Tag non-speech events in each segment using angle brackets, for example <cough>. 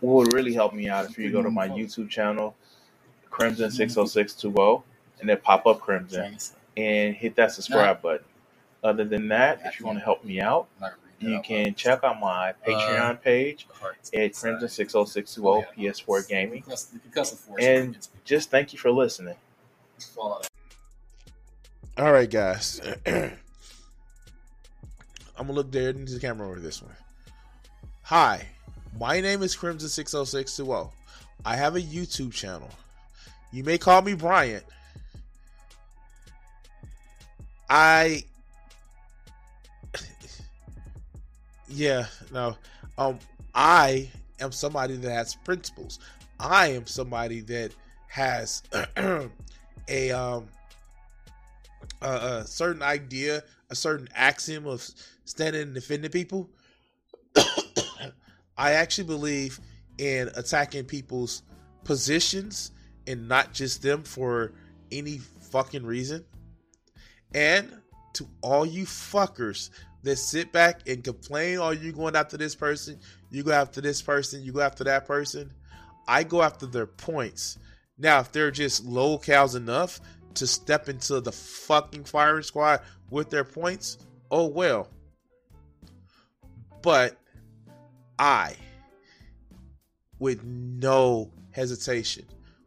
what would really help me out if you go to my YouTube channel, Crimson six oh six two oh, and then pop up Crimson and hit that subscribe button. Other than that, if you want to help me out, I'm not gonna read you can check out my uh, Patreon page out at Crimson six oh six two oh PS4 Gaming. Because- because of force, And just thank you for listening. All right, guys. <clears throat> I'm gonna look dead into the camera over this one. Hi, my name is Crimson six zero six two zero. I have a YouTube channel. You may call me Bryant. I, <laughs> yeah, no, um, I am somebody that has principles. I am somebody that has <clears throat> a um a, a certain idea, a certain axiom of standing and defending people. I actually believe in attacking people's positions and not just them for any fucking reason. And to all you fuckers that sit back and complain, oh, you going after this person, you go after this person, you go after that person. I go after their points. Now, if they're just low cows enough to step into the fucking firing squad with their points, oh well. But I, with no hesitation,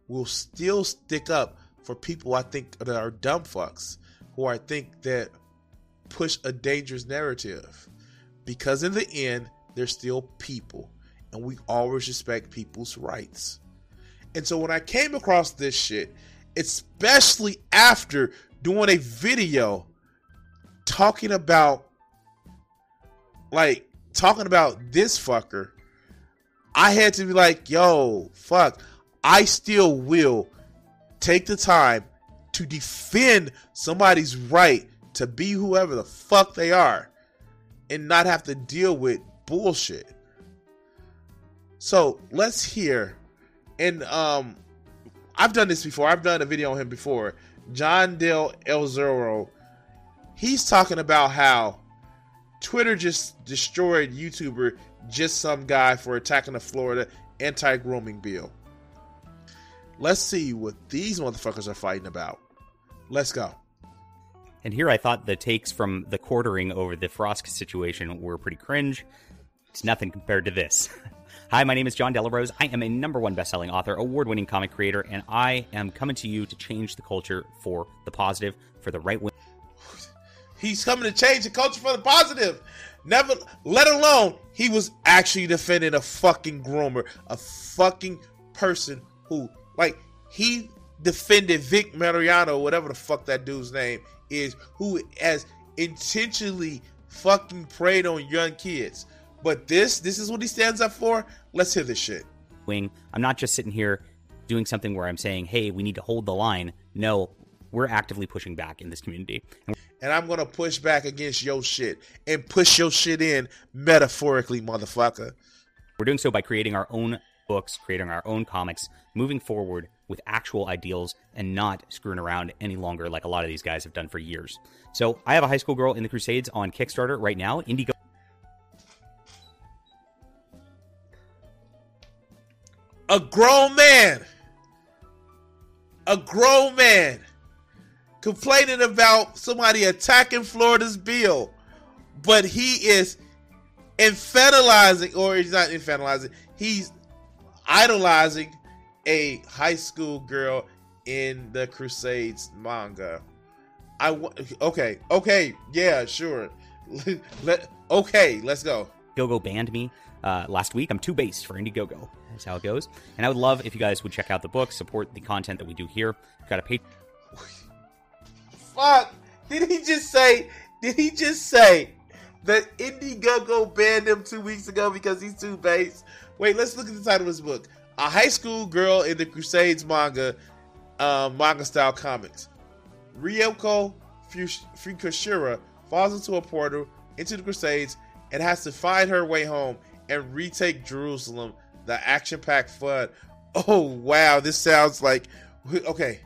will still stick up for people I think that are dumb fucks, who I think that push a dangerous narrative. Because in the end, they're still people, and we always respect people's rights. And so when I came across this shit, especially after doing a video talking about like talking about this fucker, I had to be like, yo, fuck, I still will take the time to defend somebody's right to be whoever the fuck they are and not have to deal with bullshit. So let's hear and um I've done this before. I've done a video on him before. Jon Del Arroz. He's talking about how Twitter just destroyed YouTuber just some guy for attacking the Florida anti-grooming bill. Let's see what these motherfuckers are fighting about. Let's go. And here I thought the takes from the quartering over the Frost situation were pretty cringe. It's nothing compared to this. Hi, my name is Jon Del Arroz. I am a number one best-selling author, award-winning comic creator, and I am coming to you to change the culture for the positive, for the right wing. He's coming to change the culture for the positive. Never, let alone he was actually defending a fucking groomer, a fucking person who, like, he defended Vic Mariano, whatever the fuck that dude's name is, who has intentionally fucking preyed on young kids. But this, this is what he stands up for. Let's hear this shit. wing. I'm not just sitting here doing something where I'm saying, "Hey, we need to hold the line." No, we're actively pushing back in this community. And And I'm gonna push back against your shit and push your shit in metaphorically, motherfucker. We're doing so by creating our own books, creating our own comics, moving forward with actual ideals and not screwing around any longer like a lot of these guys have done for years. So, I have a high school girl in the Crusades on Kickstarter right now. Indigo a grown man, a grown man, complaining about somebody attacking Florida's bill, but he is infantilizing, or he's not infantilizing, he's idolizing a high school girl in the Crusades manga. I wa- okay, okay, yeah, sure. <laughs> Let okay, let's go. Gogo banned me uh, last week. I'm too based for Indiegogo. That's how it goes. And I would love if you guys would check out the book, support the content that we do here. We've got a page. Fuck! Did he just say? Did he just say that Indiegogo banned him two weeks ago because he's too base? Wait, let's look at the title of his book. a high school girl in the Crusades manga, uh, manga style comics. Ryoko Fukushira falls into a portal into the Crusades and has to find her way home and retake Jerusalem. The action-packed fun. Oh wow, this sounds like okay.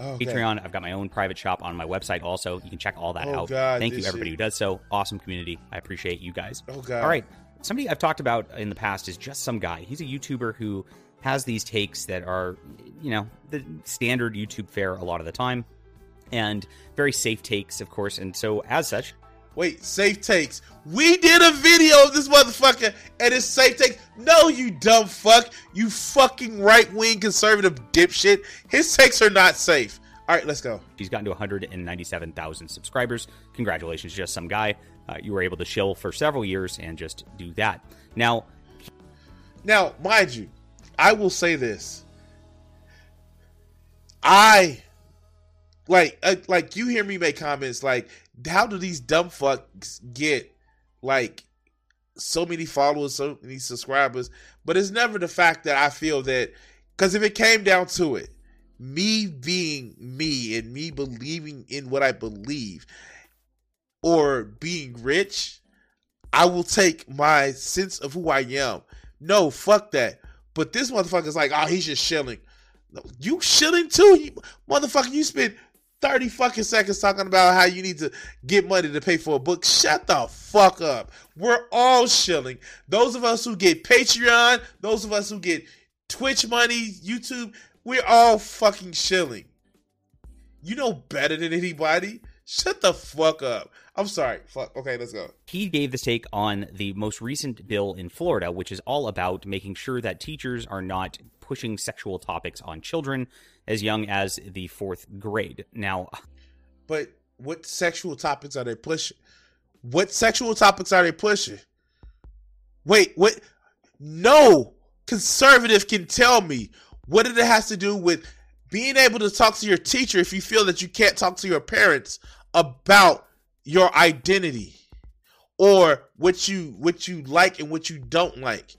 Okay. Patreon. I've got my own private shop on my website also. You can check all that oh, out. God, Thank you, everybody shit. who does so. Awesome community. I appreciate you guys. Oh, God. All right. Somebody I've talked about in the past is just some guy. He's a YouTuber who has these takes that are, you know, the standard YouTube fare a lot of the time and very safe takes, of course. And so, as such, Wait, safe takes. We did a video of this motherfucker and it's safe takes. No, you dumb fuck. You fucking right wing conservative dipshit. His takes are not safe. All right, let's go. He's gotten to 197,000 subscribers. Congratulations, just some guy. Uh, you were able to shill for several years and just do that. Now, now, mind you, I will say this. I like uh, like you hear me make comments like how do these dumb fucks get like so many followers, so many subscribers? But it's never the fact that I feel that because if it came down to it, me being me and me believing in what I believe or being rich, I will take my sense of who I am. No, fuck that. But this motherfucker's like, oh, he's just shilling. No, you shilling too, you, motherfucker. You spent 30 fucking seconds talking about how you need to get money to pay for a book. Shut the fuck up. We're all shilling. Those of us who get Patreon, those of us who get Twitch money, YouTube, we're all fucking shilling. You know better than anybody. Shut the fuck up. I'm sorry. Fuck. Okay, let's go. He gave this take on the most recent bill in Florida, which is all about making sure that teachers are not pushing sexual topics on children as young as the fourth grade. Now, but what sexual topics are they pushing? What sexual topics are they pushing? Wait, what? No conservative can tell me what it has to do with being able to talk to your teacher if you feel that you can't talk to your parents about your identity or what you what you like and what you don't like.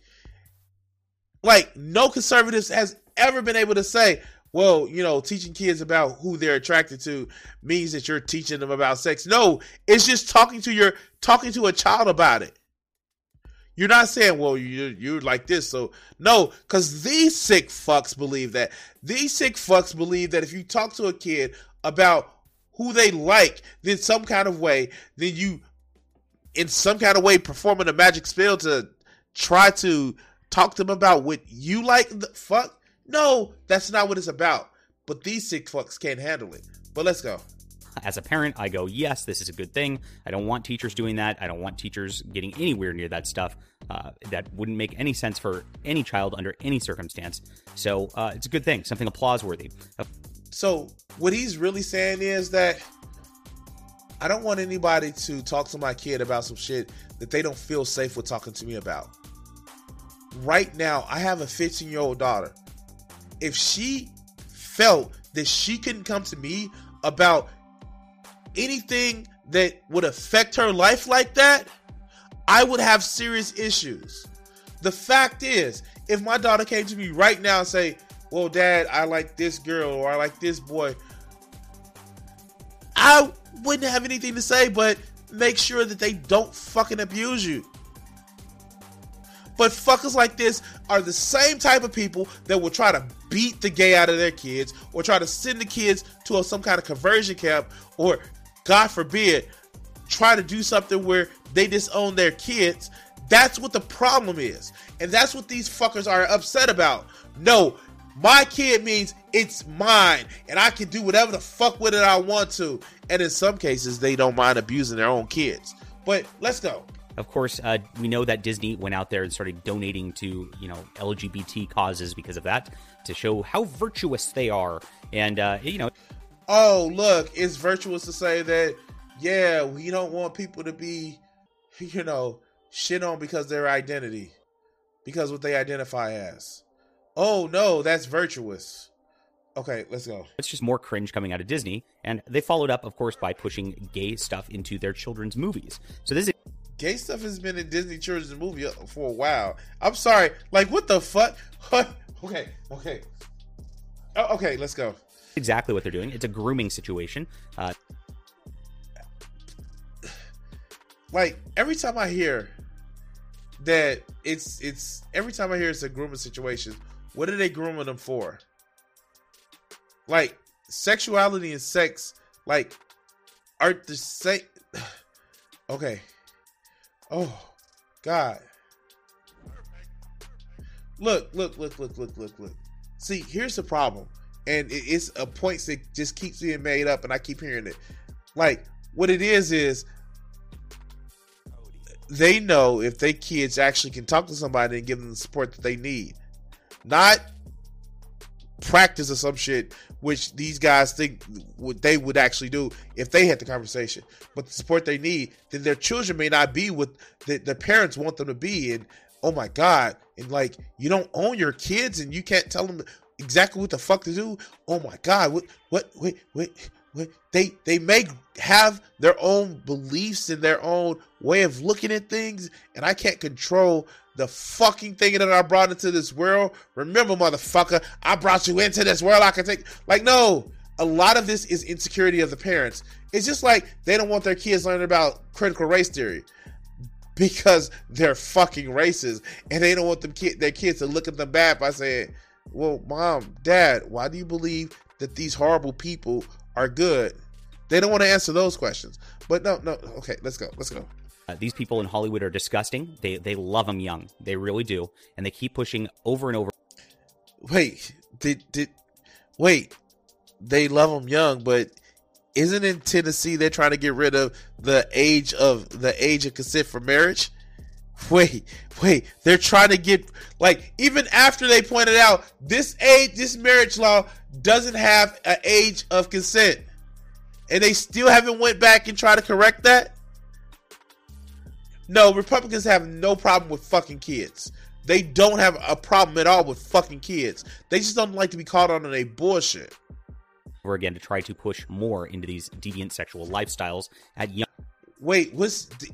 Like no conservatives has ever been able to say, well, you know, teaching kids about who they're attracted to means that you're teaching them about sex. No, it's just talking to your talking to a child about it. You're not saying, well, you you're like this, so no, because these sick fucks believe that. These sick fucks believe that if you talk to a kid about who they like in some kind of way, then you, in some kind of way, performing a magic spell to try to talk to them about what you like. The fuck no, that's not what it's about. But these sick fucks can't handle it. But let's go. As a parent, I go, yes, this is a good thing. I don't want teachers doing that. I don't want teachers getting anywhere near that stuff. Uh, that wouldn't make any sense for any child under any circumstance. So uh, it's a good thing, something applause worthy. So what he's really saying is that I don't want anybody to talk to my kid about some shit that they don't feel safe with talking to me about. Right now, I have a 15 year old daughter if she felt that she couldn't come to me about anything that would affect her life like that, I would have serious issues. The fact is, if my daughter came to me right now and say, "Well, dad, I like this girl or I like this boy." I wouldn't have anything to say but make sure that they don't fucking abuse you. But fuckers like this are the same type of people that will try to beat the gay out of their kids or try to send the kids to a, some kind of conversion camp or, God forbid, try to do something where they disown their kids. That's what the problem is. And that's what these fuckers are upset about. No, my kid means it's mine and I can do whatever the fuck with it I want to. And in some cases, they don't mind abusing their own kids. But let's go. Of course, uh, we know that Disney went out there and started donating to you know LGBT causes because of that to show how virtuous they are, and uh, you know. Oh, look! It's virtuous to say that. Yeah, we don't want people to be, <laughs> you know, shit on because their identity, because what they identify as. Oh no, that's virtuous. Okay, let's go. It's just more cringe coming out of Disney, and they followed up, of course, by pushing gay stuff into their children's movies. So this is gay stuff has been in Disney children's movie for a while. I'm sorry, like what the fuck? <laughs> Okay, okay. Oh, okay, let's go. Exactly what they're doing. It's a grooming situation. Uh, like every time I hear that it's it's every time I hear it's a grooming situation, what are they grooming them for? Like sexuality and sex, like are the same. <sighs> Okay. Oh God. Look, look, look, look, look, look, look. See, here's the problem, and it's a point that just keeps being made up, and I keep hearing it. Like what it is is they know if their kids actually can talk to somebody and give them the support that they need, not practice or some shit which these guys think what they would actually do if they had the conversation. But the support they need, then their children may not be what the, the parents want them to be. And oh my god, and like you don't own your kids and you can't tell them exactly what the fuck to do. Oh my god, what what wait wait they they may have their own beliefs and their own way of looking at things, and I can't control the fucking thing that I brought into this world. Remember, motherfucker, I brought you into this world. I can take like no. A lot of this is insecurity of the parents. It's just like they don't want their kids learning about critical race theory because they're fucking racist, and they don't want them their kids to look at them bad by saying, "Well, mom, dad, why do you believe that these horrible people are good. They don't want to answer those questions. But no, no. Okay, let's go. Let's go. Uh, these people in Hollywood are disgusting. They they love them young. They really do, and they keep pushing over and over. Wait, did did wait? They love them young, but isn't in Tennessee they're trying to get rid of the age of the age of consent for marriage? <laughs> Wait, wait, they're trying to get like even after they pointed out this age, this marriage law doesn't have an age of consent, and they still haven't went back and tried to correct that. No, Republicans have no problem with fucking kids. They don't have a problem at all with fucking kids. They just don't like to be caught on a bullshit. Or again, to try to push more into these deviant sexual lifestyles at young. Wait, what's de-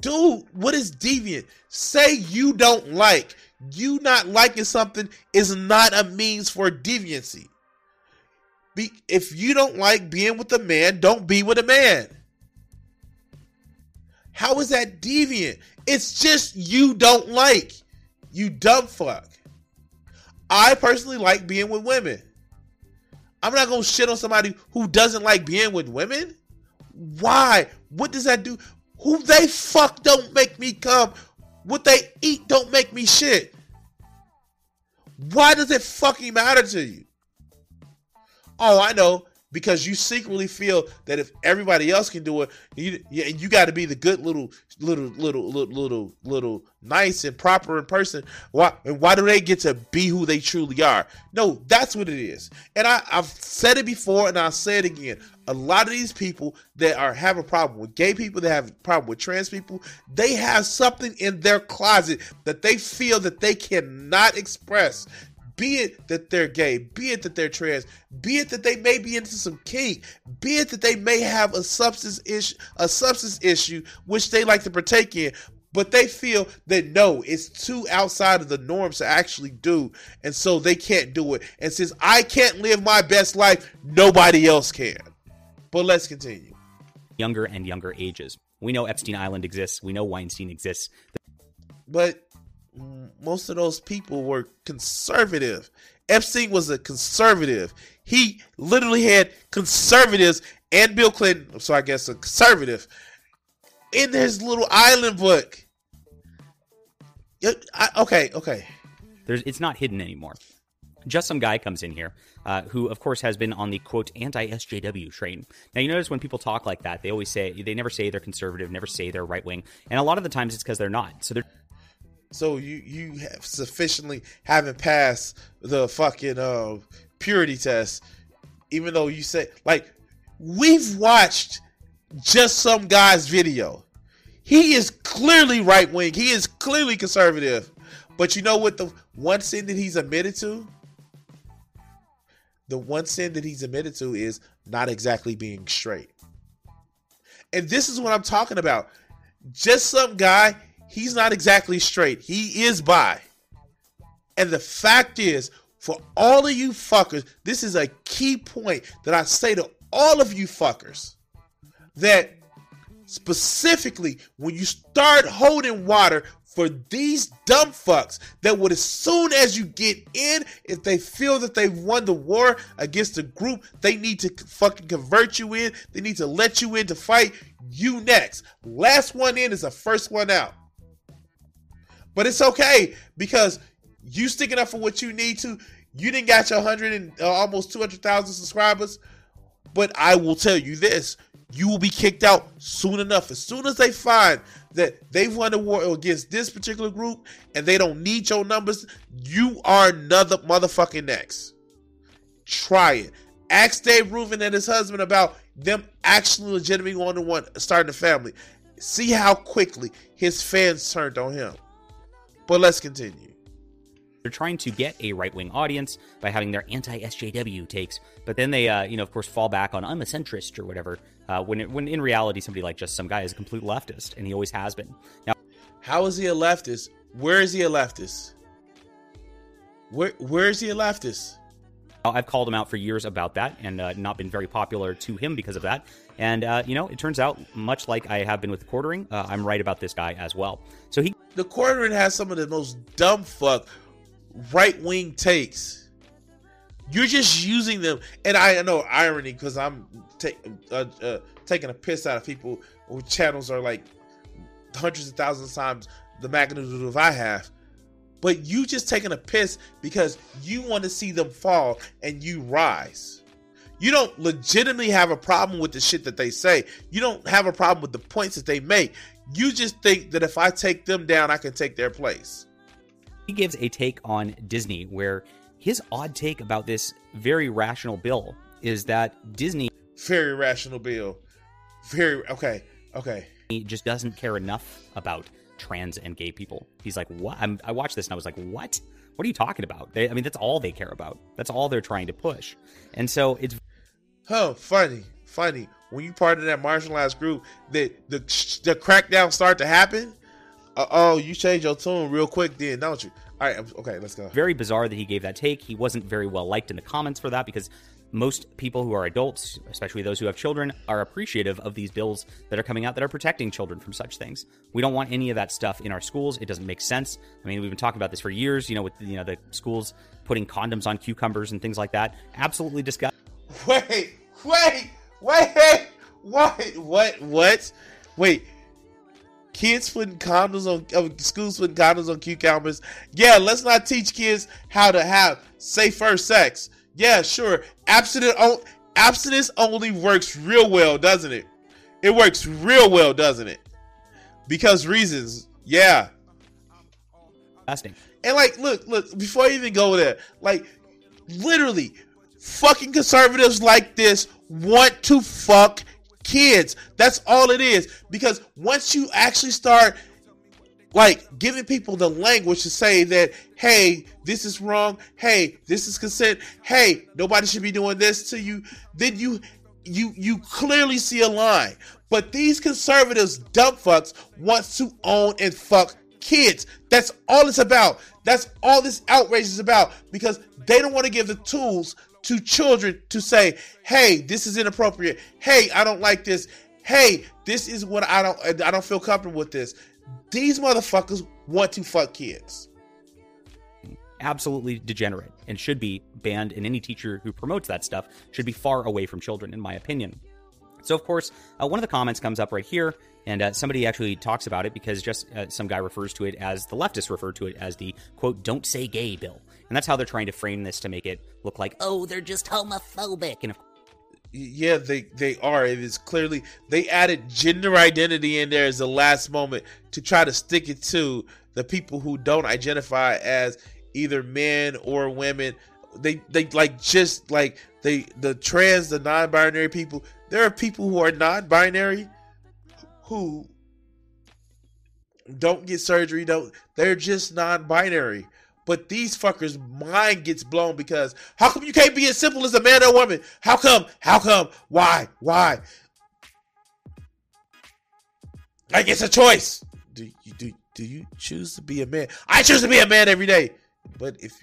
dude? What is deviant? Say you don't like. You not liking something is not a means for deviancy. Be, if you don't like being with a man, don't be with a man. How is that deviant? It's just you don't like. You dumb fuck. I personally like being with women. I'm not gonna shit on somebody who doesn't like being with women. Why? What does that do? Who they fuck don't make me come. What they eat don't make me shit. Why does it fucking matter to you? Oh, I know. Because you secretly feel that if everybody else can do it, you you, got to be the good little little little little little little nice and proper in person. Why and why do they get to be who they truly are? No, that's what it is. And I, I've said it before, and I'll say it again. A lot of these people that are have a problem with gay people, that have a problem with trans people, they have something in their closet that they feel that they cannot express be it that they're gay, be it that they're trans, be it that they may be into some kink, be it that they may have a substance issue, a substance issue which they like to partake in, but they feel that no, it's too outside of the norms to actually do, and so they can't do it. And since I can't live my best life, nobody else can. But let's continue. Younger and younger ages. We know Epstein Island exists. We know Weinstein exists. But most of those people were conservative. Epstein was a conservative. He literally had conservatives and Bill Clinton, so I guess a conservative, in his little island book. I, okay, okay. There's, it's not hidden anymore. Just some guy comes in here uh, who, of course, has been on the quote anti SJW train. Now, you notice when people talk like that, they always say they never say they're conservative, never say they're right wing, and a lot of the times it's because they're not. So they're so you you have sufficiently haven't passed the fucking uh, purity test, even though you say like we've watched just some guy's video. He is clearly right wing. He is clearly conservative. But you know what the one sin that he's admitted to? The one sin that he's admitted to is not exactly being straight. And this is what I'm talking about. Just some guy he's not exactly straight. He is bi. And the fact is, for all of you fuckers, this is a key point that I say to all of you fuckers that specifically when you start holding water for these dumb fucks that would as soon as you get in if they feel that they've won the war against a group they need to fucking convert you in they need to let you in to fight you next last one in is the first one out but it's okay because you sticking up for what you need to you didn't got your 100 and uh, almost 200,000 subscribers but i will tell you this you will be kicked out soon enough. As soon as they find that they've won the war against this particular group and they don't need your numbers, you are another motherfucking next. Try it. Ask Dave Rubin and his husband about them actually legitimately one to one starting a family. See how quickly his fans turned on him. But let's continue. They're trying to get a right wing audience by having their anti SJW takes, but then they, uh, you know, of course, fall back on I'm a centrist or whatever. Uh, when it, when in reality, somebody like just some guy is a complete leftist, and he always has been. Now, how is he a leftist? Where is he a leftist? Where where is he a leftist? I've called him out for years about that, and uh, not been very popular to him because of that. And uh, you know, it turns out, much like I have been with quartering, uh, I'm right about this guy as well. So he, the quartering has some of the most dumb fuck right wing takes. You're just using them, and I know irony because I'm uh, uh, taking a piss out of people whose channels are like hundreds of thousands of times the magnitude of I have. But you just taking a piss because you want to see them fall and you rise. You don't legitimately have a problem with the shit that they say. You don't have a problem with the points that they make. You just think that if I take them down, I can take their place. He gives a take on Disney where his odd take about this very rational bill is that Disney very rational bill. Very okay. Okay. He just doesn't care enough about trans and gay people. He's like, what? I'm, i watched this and I was like, what? What are you talking about? They, I mean, that's all they care about. That's all they're trying to push. And so it's. Oh, funny, funny. When you part of that marginalized group, that the the crackdown start to happen. Uh, oh, you change your tune real quick, then, don't you? All right, okay, let's go. Very bizarre that he gave that take. He wasn't very well liked in the comments for that because most people who are adults, especially those who have children, are appreciative of these bills that are coming out that are protecting children from such things. We don't want any of that stuff in our schools. It doesn't make sense. I mean, we've been talking about this for years, you know, with you know the schools putting condoms on cucumbers and things like that. Absolutely disgusting. <laughs> Wait, wait, wait, what, what, what? Wait, kids putting condoms on uh, schools putting condoms on cucumbers. Yeah, let's not teach kids how to have safer sex. Yeah, sure. Abstinence, abstinence only works real well, doesn't it? It works real well, doesn't it? Because reasons. Yeah. Fasting. And like, look, look, before I even go there, like, literally, fucking conservatives like this want to fuck kids. That's all it is. Because once you actually start like giving people the language to say that hey this is wrong hey this is consent hey nobody should be doing this to you then you you you clearly see a line but these conservatives dumb fucks wants to own and fuck kids that's all it's about that's all this outrage is about because they don't want to give the tools to children to say hey this is inappropriate hey i don't like this hey this is what i don't i don't feel comfortable with this these motherfuckers want to fuck kids. Absolutely degenerate and should be banned, and any teacher who promotes that stuff should be far away from children, in my opinion. So, of course, uh, one of the comments comes up right here, and uh, somebody actually talks about it because just uh, some guy refers to it as the leftists refer to it as the quote, don't say gay bill. And that's how they're trying to frame this to make it look like, oh, they're just homophobic. And yeah, they they are. It is clearly they added gender identity in there as the last moment to try to stick it to the people who don't identify as either men or women. They they like just like they the trans, the non-binary people. There are people who are non-binary who don't get surgery. Don't they're just non-binary. But these fuckers' mind gets blown because how come you can't be as simple as a man or a woman? How come? How come? Why? Why? Like it's a choice. Do you do do you choose to be a man? I choose to be a man every day. But if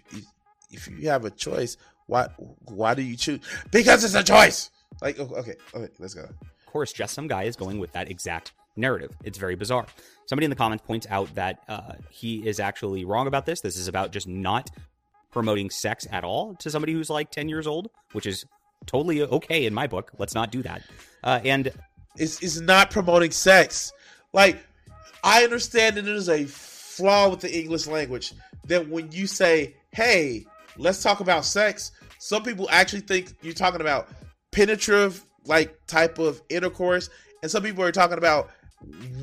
if you have a choice, why why do you choose? Because it's a choice. Like okay, okay, let's go. Of course, just some guy is going with that exact narrative. It's very bizarre. Somebody in the comments points out that uh, he is actually wrong about this. This is about just not promoting sex at all to somebody who's like 10 years old, which is totally okay in my book. Let's not do that. Uh, and it's, it's not promoting sex. Like, I understand that there's a flaw with the English language that when you say, hey, let's talk about sex, some people actually think you're talking about penetrative, like, type of intercourse. And some people are talking about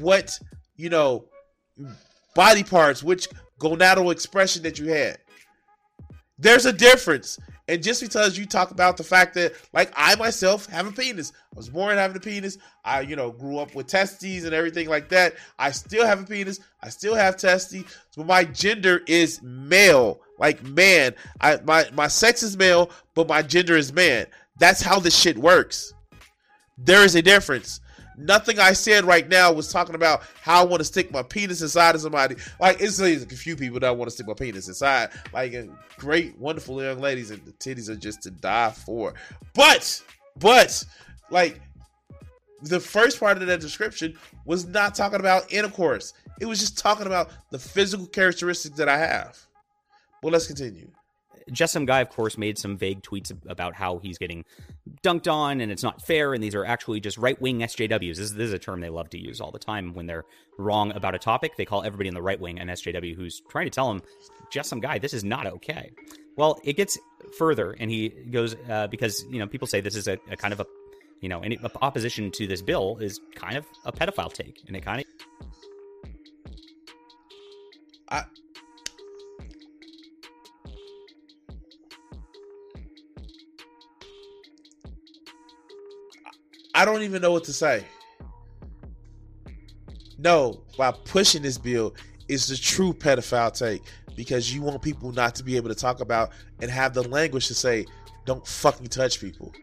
what, you know, body parts, which gonadal expression that you had. There's a difference. And just because you talk about the fact that, like, I myself have a penis, I was born having a penis. I, you know, grew up with testes and everything like that. I still have a penis. I still have testes. But my gender is male, like man. I my my sex is male, but my gender is man. That's how this shit works. There is a difference. Nothing I said right now was talking about how I want to stick my penis inside of somebody. Like it's a few people that want to stick my penis inside. Like great, wonderful young ladies, and the titties are just to die for. But, but, like the first part of that description was not talking about intercourse. It was just talking about the physical characteristics that I have. Well, let's continue just some guy, of course, made some vague tweets about how he's getting dunked on and it's not fair. And these are actually just right wing SJWs. This, this, is a term they love to use all the time when they're wrong about a topic. They call everybody in the right wing an SJW who's trying to tell them, just some guy, this is not okay. Well, it gets further, and he goes uh, because you know people say this is a, a kind of a you know any opposition to this bill is kind of a pedophile take, and it kind of. I I don't even know what to say. No, by pushing this bill is the true pedophile take because you want people not to be able to talk about and have the language to say, don't fucking touch people.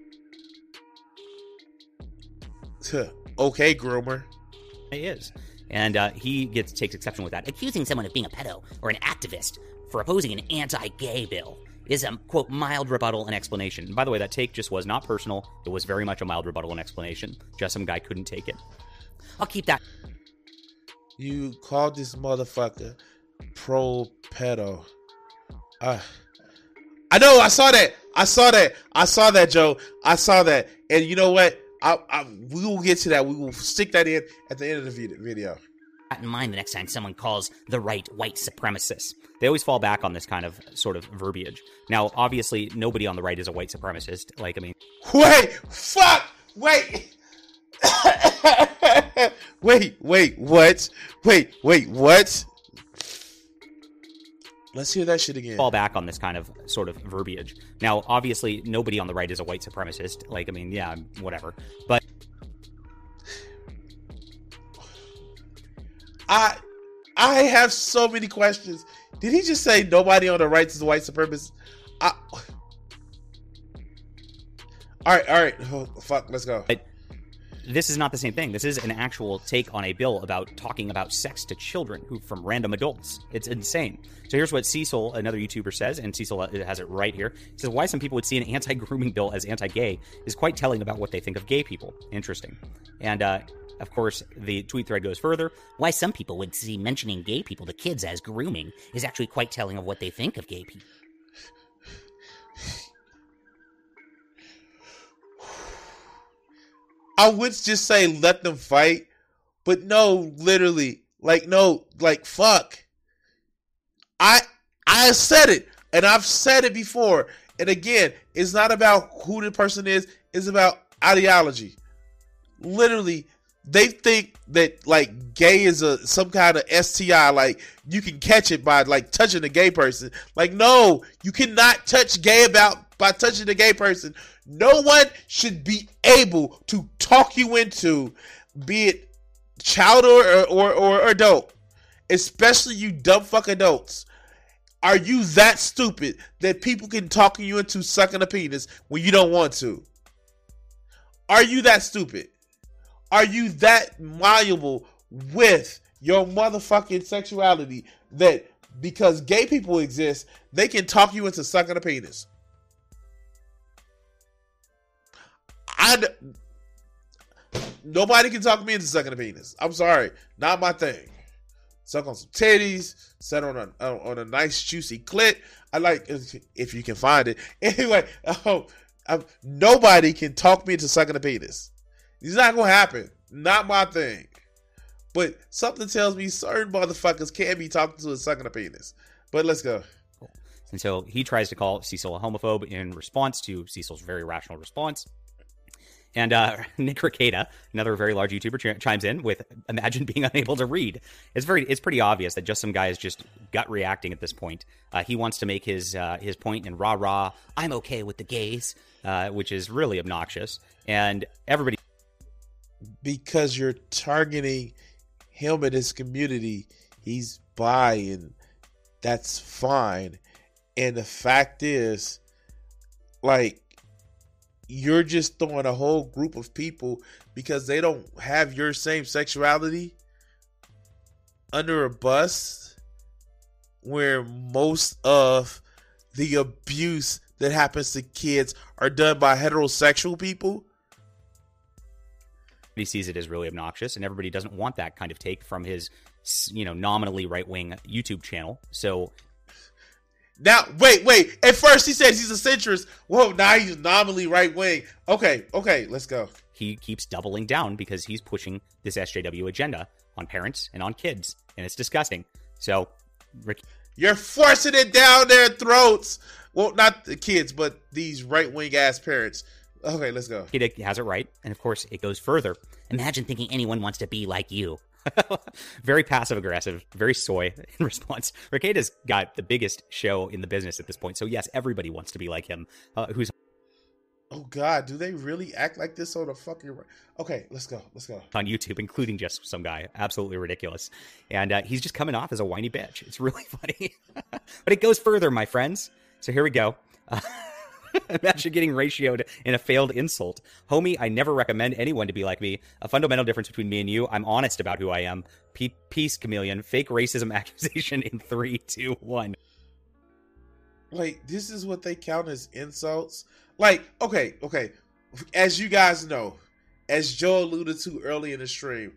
okay, groomer. He is. And uh, he gets takes exception with that, accusing someone of being a pedo or an activist for opposing an anti-gay bill is a quote mild rebuttal and explanation. And by the way, that take just was not personal. It was very much a mild rebuttal and explanation. Just some guy couldn't take it. I'll keep that. You called this motherfucker pro pedo. Uh, I know. I saw that. I saw that. I saw that, Joe. I saw that. And you know what? I, I, we will get to that. We will stick that in at the end of the video in mind the next time someone calls the right white supremacist. They always fall back on this kind of sort of verbiage. Now, obviously, nobody on the right is a white supremacist. Like, I mean, wait, fuck, wait. <coughs> wait, wait, what? Wait, wait, what? Let's hear that shit again. Fall back on this kind of sort of verbiage. Now, obviously, nobody on the right is a white supremacist. Like, I mean, yeah, whatever. But I I have so many questions. Did he just say nobody on the right is a white supremacist? I... All right, all right. Oh, fuck, let's go. this is not the same thing. This is an actual take on a bill about talking about sex to children who from random adults. It's insane. So here's what Cecil, another YouTuber, says, and Cecil has it right here. He says, Why some people would see an anti grooming bill as anti gay is quite telling about what they think of gay people. Interesting. And uh, of course, the tweet thread goes further. Why some people would see mentioning gay people to kids as grooming is actually quite telling of what they think of gay people. I would just say let them fight, but no, literally, like no, like fuck. I I said it, and I've said it before, and again, it's not about who the person is; it's about ideology. Literally, they think that like gay is a some kind of STI, like you can catch it by like touching a gay person. Like, no, you cannot touch gay about by touching a gay person. No one should be able to talk you into, be it child or or, or adult, especially you dumb fuck adults. Are you that stupid that people can talk you into sucking a penis when you don't want to? Are you that stupid? Are you that malleable with your motherfucking sexuality that because gay people exist, they can talk you into sucking a penis. I nobody can talk me into sucking a penis. I'm sorry, not my thing. Suck on some titties, set on a on a nice juicy clit. I like if you can find it. <laughs> Anyway, <laughs> um, um, nobody can talk me into sucking a penis. It's not gonna happen. Not my thing. But something tells me certain motherfuckers can be talking to a sucking a penis. But let's go. And so he tries to call Cecil a homophobe in response to Cecil's very rational response. And uh, <laughs> Nick Rekieta, another very large YouTuber, ch- chimes in with "Imagine being <laughs> unable to read." It's very, it's pretty obvious that just some guy is just gut reacting at this point. Uh, he wants to make his uh, his point in rah rah. I'm okay with the gays, uh, which is really obnoxious, and everybody because you're targeting him and his community. He's and that's fine. And the fact is, like you're just throwing a whole group of people because they don't have your same sexuality under a bus where most of the abuse that happens to kids are done by heterosexual people sees it as really obnoxious and everybody doesn't want that kind of take from his you know nominally right-wing youtube channel so now, wait, wait. At first, he says he's a centrist. Whoa, now he's nominally right wing. Okay, okay, let's go. He keeps doubling down because he's pushing this SJW agenda on parents and on kids, and it's disgusting. So, Rick, you're forcing it down their throats. Well, not the kids, but these right wing ass parents. Okay, let's go. He has it right, and of course, it goes further. Imagine thinking anyone wants to be like you. <laughs> very passive aggressive, very soy <laughs> in response. Rekieta's got the biggest show in the business at this point. So, yes, everybody wants to be like him. Uh, who's. Oh, God. Do they really act like this on a fucking. Okay, let's go. Let's go. On YouTube, including just some guy. Absolutely ridiculous. And uh, he's just coming off as a whiny bitch. It's really <laughs> funny. but it goes further, my friends. So, here we go. Uh, <laughs> Imagine getting ratioed in a failed insult. Homie, I never recommend anyone to be like me. A fundamental difference between me and you, I'm honest about who I am. Peace, chameleon. Fake racism <laughs> accusation in three, two, one. Like, this is what they count as insults? Like, okay, okay. As you guys know, as Joe alluded to early in the stream,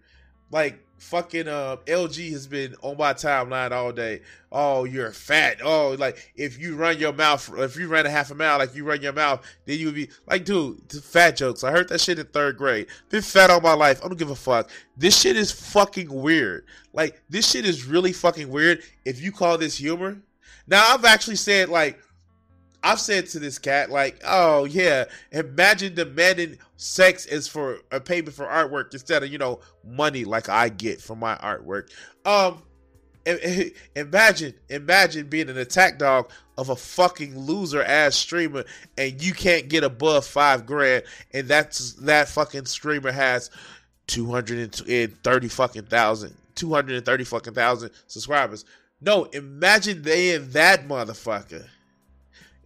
like fucking uh, LG has been on my timeline all day. Oh, you're fat. Oh, like if you run your mouth, if you ran a half a mile, like you run your mouth, then you would be like, dude, fat jokes. I heard that shit in third grade. Been fat all my life. I don't give a fuck. This shit is fucking weird. Like this shit is really fucking weird. If you call this humor, now I've actually said like I've said to this cat, like, oh yeah, imagine demanding sex is for a payment for artwork instead of you know money like I get for my artwork. Um, imagine, imagine being an attack dog of a fucking loser ass streamer, and you can't get above five grand, and that's that fucking streamer has two hundred and thirty fucking thousand, two hundred and thirty fucking thousand subscribers. No, imagine they in that motherfucker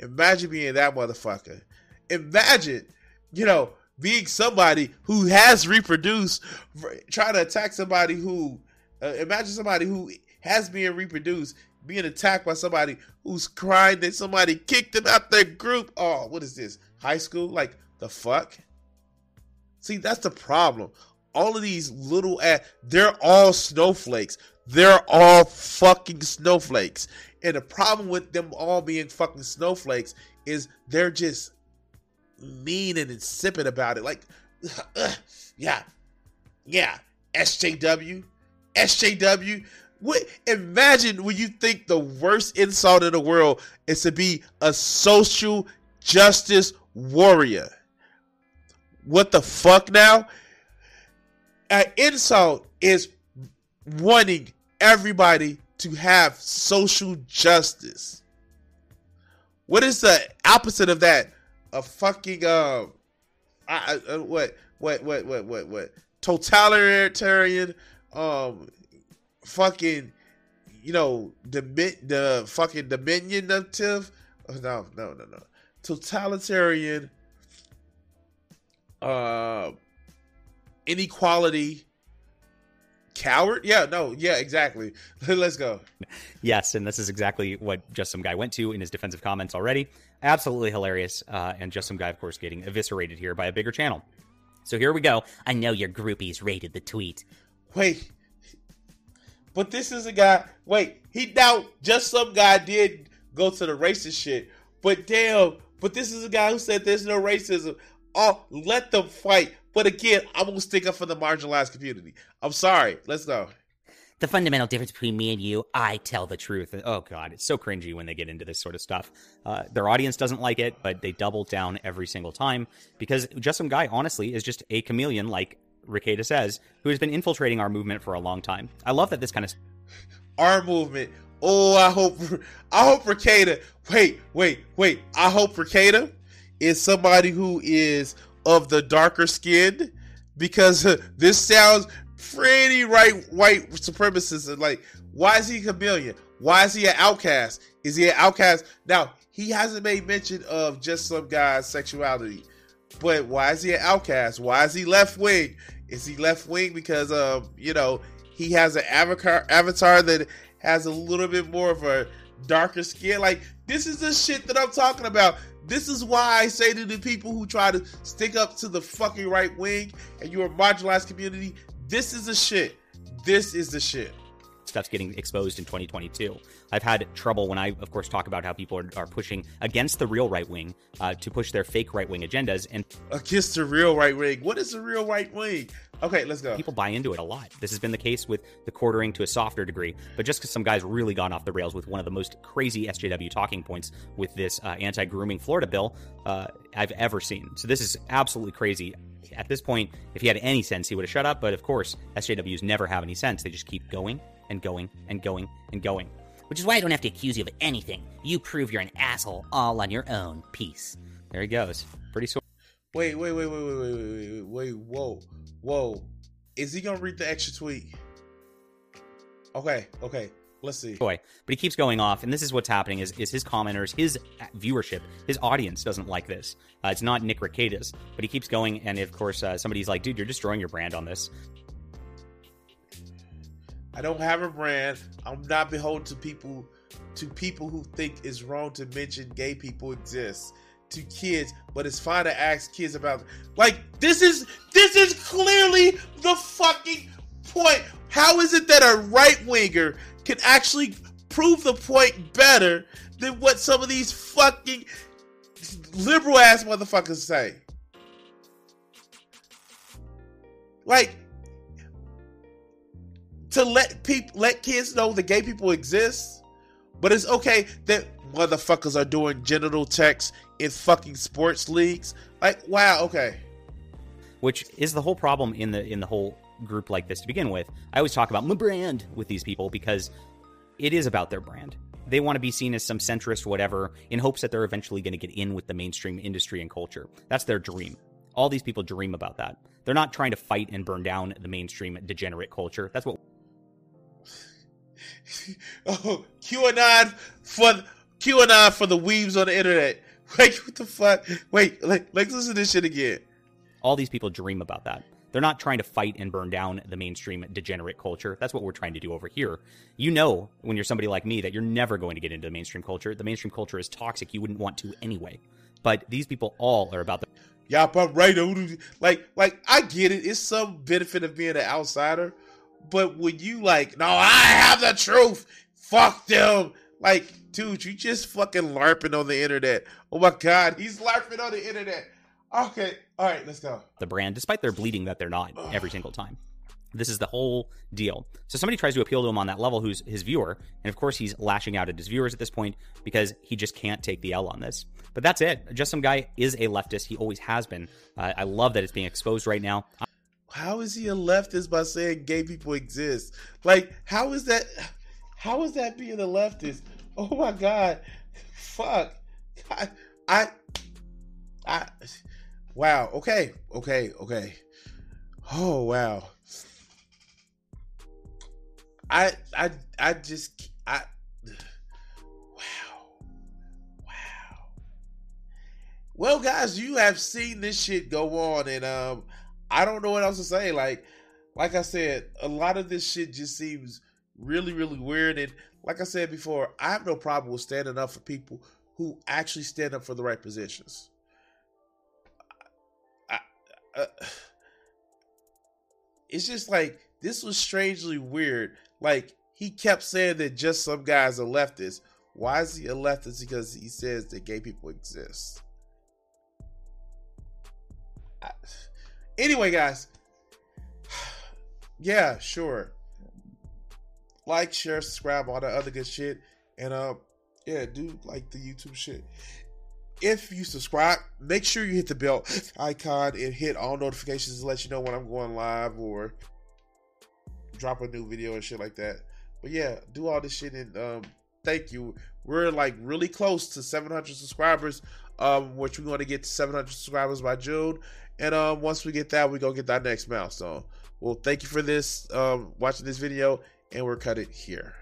Imagine being that motherfucker. Imagine, you know, being somebody who has reproduced, trying to attack somebody who, uh, imagine somebody who has been reproduced, being attacked by somebody who's crying that somebody kicked them out their group. Oh, what is this? High school? Like, the fuck? See, that's the problem. All of these little, ass, they're all snowflakes. They're all fucking snowflakes. And the problem with them all being fucking snowflakes is they're just mean and insipid about it. Like, <sighs> uh, yeah, yeah, SJW, SJW. What, imagine when you think the worst insult in the world is to be a social justice warrior. What the fuck now? An insult is wanting everybody to have social justice. What is the opposite of that? A fucking uh, I, uh what what what what what what totalitarian um fucking you know the the fucking diminutive no no no no totalitarian uh inequality coward? Yeah, no, yeah, exactly. <laughs> Let's go. Yes, and this is exactly what Just Some Guy went to in his defensive comments already. Absolutely hilarious. Uh, and Just Some Guy, of course, getting eviscerated here by a bigger channel. So here we go. I know your groupies rated the tweet. Wait, but this is a guy. Wait, he now just some guy did go to the racist shit, but damn, but this is a guy who said there's no racism. Oh, let them fight. But again, I'm gonna stick up for the marginalized community. I'm sorry. Let's go. The fundamental difference between me and you, I tell the truth. Oh god, it's so cringy when they get into this sort of stuff. Uh, their audience doesn't like it, but they double down every single time because just some guy, honestly, is just a chameleon, like Rekieta says, who has been infiltrating our movement for a long time. I love that this kind of <laughs> our movement. Oh, I hope <laughs> I hope Rekieta. Wait, wait, wait. I hope Rekieta is somebody who is of the darker skin because this sounds pretty right white supremacist. Like, why is he a chameleon? Why is he an outcast? Is he an outcast? Now, he hasn't made mention of just some guy's sexuality, but why is he an outcast? Why is he left wing? Is he left wing because um, you know he has an avatar avatar that has a little bit more of a darker skin? Like this is the shit that I'm talking about. This is why I say to the people who try to stick up to the fucking right wing and you're a marginalized community, this is the shit. This is the shit stuff's getting exposed in 2022. I've had trouble when I, of course, talk about how people are, are pushing against the real right wing uh, to push their fake right wing agendas. And against the real right wing, what is the real right wing? Okay, let's go. People buy into it a lot. This has been the case with the quartering to a softer degree, but just because some guys really gone off the rails with one of the most crazy SJW talking points with this uh, anti grooming Florida bill uh, I've ever seen. So this is absolutely crazy. At this point, if he had any sense, he would have shut up. But of course, SJWs never have any sense. They just keep going and going and going and going. Which is why I don't have to accuse you of anything. You prove you're an asshole all on your own. Peace. There he goes. Pretty sweet. Wait, wait, wait, wait, wait, wait, wait, wait, wait, whoa, whoa. Is he gonna read the extra tweet? Okay, okay. Let's see. Boy, but he keeps going off, and this is what's happening: is is his commenters, his viewership, his audience doesn't like this. Uh, it's not Nick Rekieta's, but he keeps going, and of course, uh, somebody's like, "Dude, you're destroying your brand on this." I don't have a brand. I'm not beholden to people to people who think it's wrong to mention gay people exist to kids, but it's fine to ask kids about like this is this is clearly the fucking point. How is it that a right winger can actually prove the point better than what some of these fucking liberal ass motherfuckers say? Like to let people let kids know that gay people exist, but it's okay that motherfuckers are doing genital checks in fucking sports leagues. Like, wow, okay. Which is the whole problem in the in the whole group like this to begin with. I always talk about my brand with these people because it is about their brand. They want to be seen as some centrist whatever in hopes that they're eventually going to get in with the mainstream industry and culture. That's their dream. All these people dream about that. They're not trying to fight and burn down the mainstream degenerate culture. That's what <laughs> oh, QAnon for QAnon for the weaves on the internet. <laughs> Wait, what the fuck? Wait, like, like listen to this shit again. All these people dream about that. They're not trying to fight and burn down the mainstream degenerate culture. That's what we're trying to do over here. You know, when you're somebody like me, that you're never going to get into the mainstream culture. The mainstream culture is toxic. You wouldn't want to anyway. But these people all are about the. Yeah, but right. Like, like I get it. It's some benefit of being an outsider but would you like, no, I have the truth. Fuck them. Like, dude, you just fucking larping on the internet. Oh my god, he's larping on the internet. Okay, all right, let's go. The brand, despite their bleeding that they're not every single time. This is the whole deal. So somebody tries to appeal to him on that level who's his viewer, and of course he's lashing out at his viewers at this point because he just can't take the L on this. But that's it. Just some guy is a leftist. He always has been. Uh, I love that it's being exposed right now. How is he a leftist by saying gay people exist? Like, how is that? How is that being a leftist? Oh my god, fuck! I, I, I wow. Okay, okay, okay. Oh wow. I, I, I just, I. Wow, wow. Well, guys, you have seen this shit go on, and um, I don't know what else to say. Like, like I said, a lot of this shit just seems really, really weird. And like I said before, I have no problem with standing up for people who actually stand up for the right positions. Uh, it's just like this was strangely weird. Like he kept saying that just some guys are leftists. Why is he a leftist? Because he says that gay people exist. I, anyway, guys. <sighs> Yeah, sure. Like, share, subscribe, all that other good shit. And uh yeah, do like the YouTube shit. If you subscribe, make sure you hit the bell <sighs> icon and hit all notifications to let you know when I'm going live or drop a new video and shit like that. But yeah, do all this shit and um thank you. We're like really close to 700 subscribers, um, which we're going to get to 700 subscribers by June. And um, once we get that, we're going to get that next milestone. Well, thank you for this, um, watching this video, and we're cut it here.